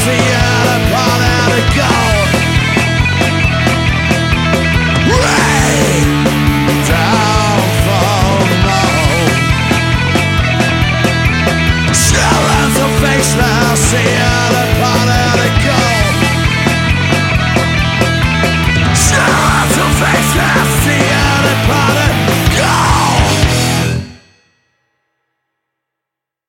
see you far out to go.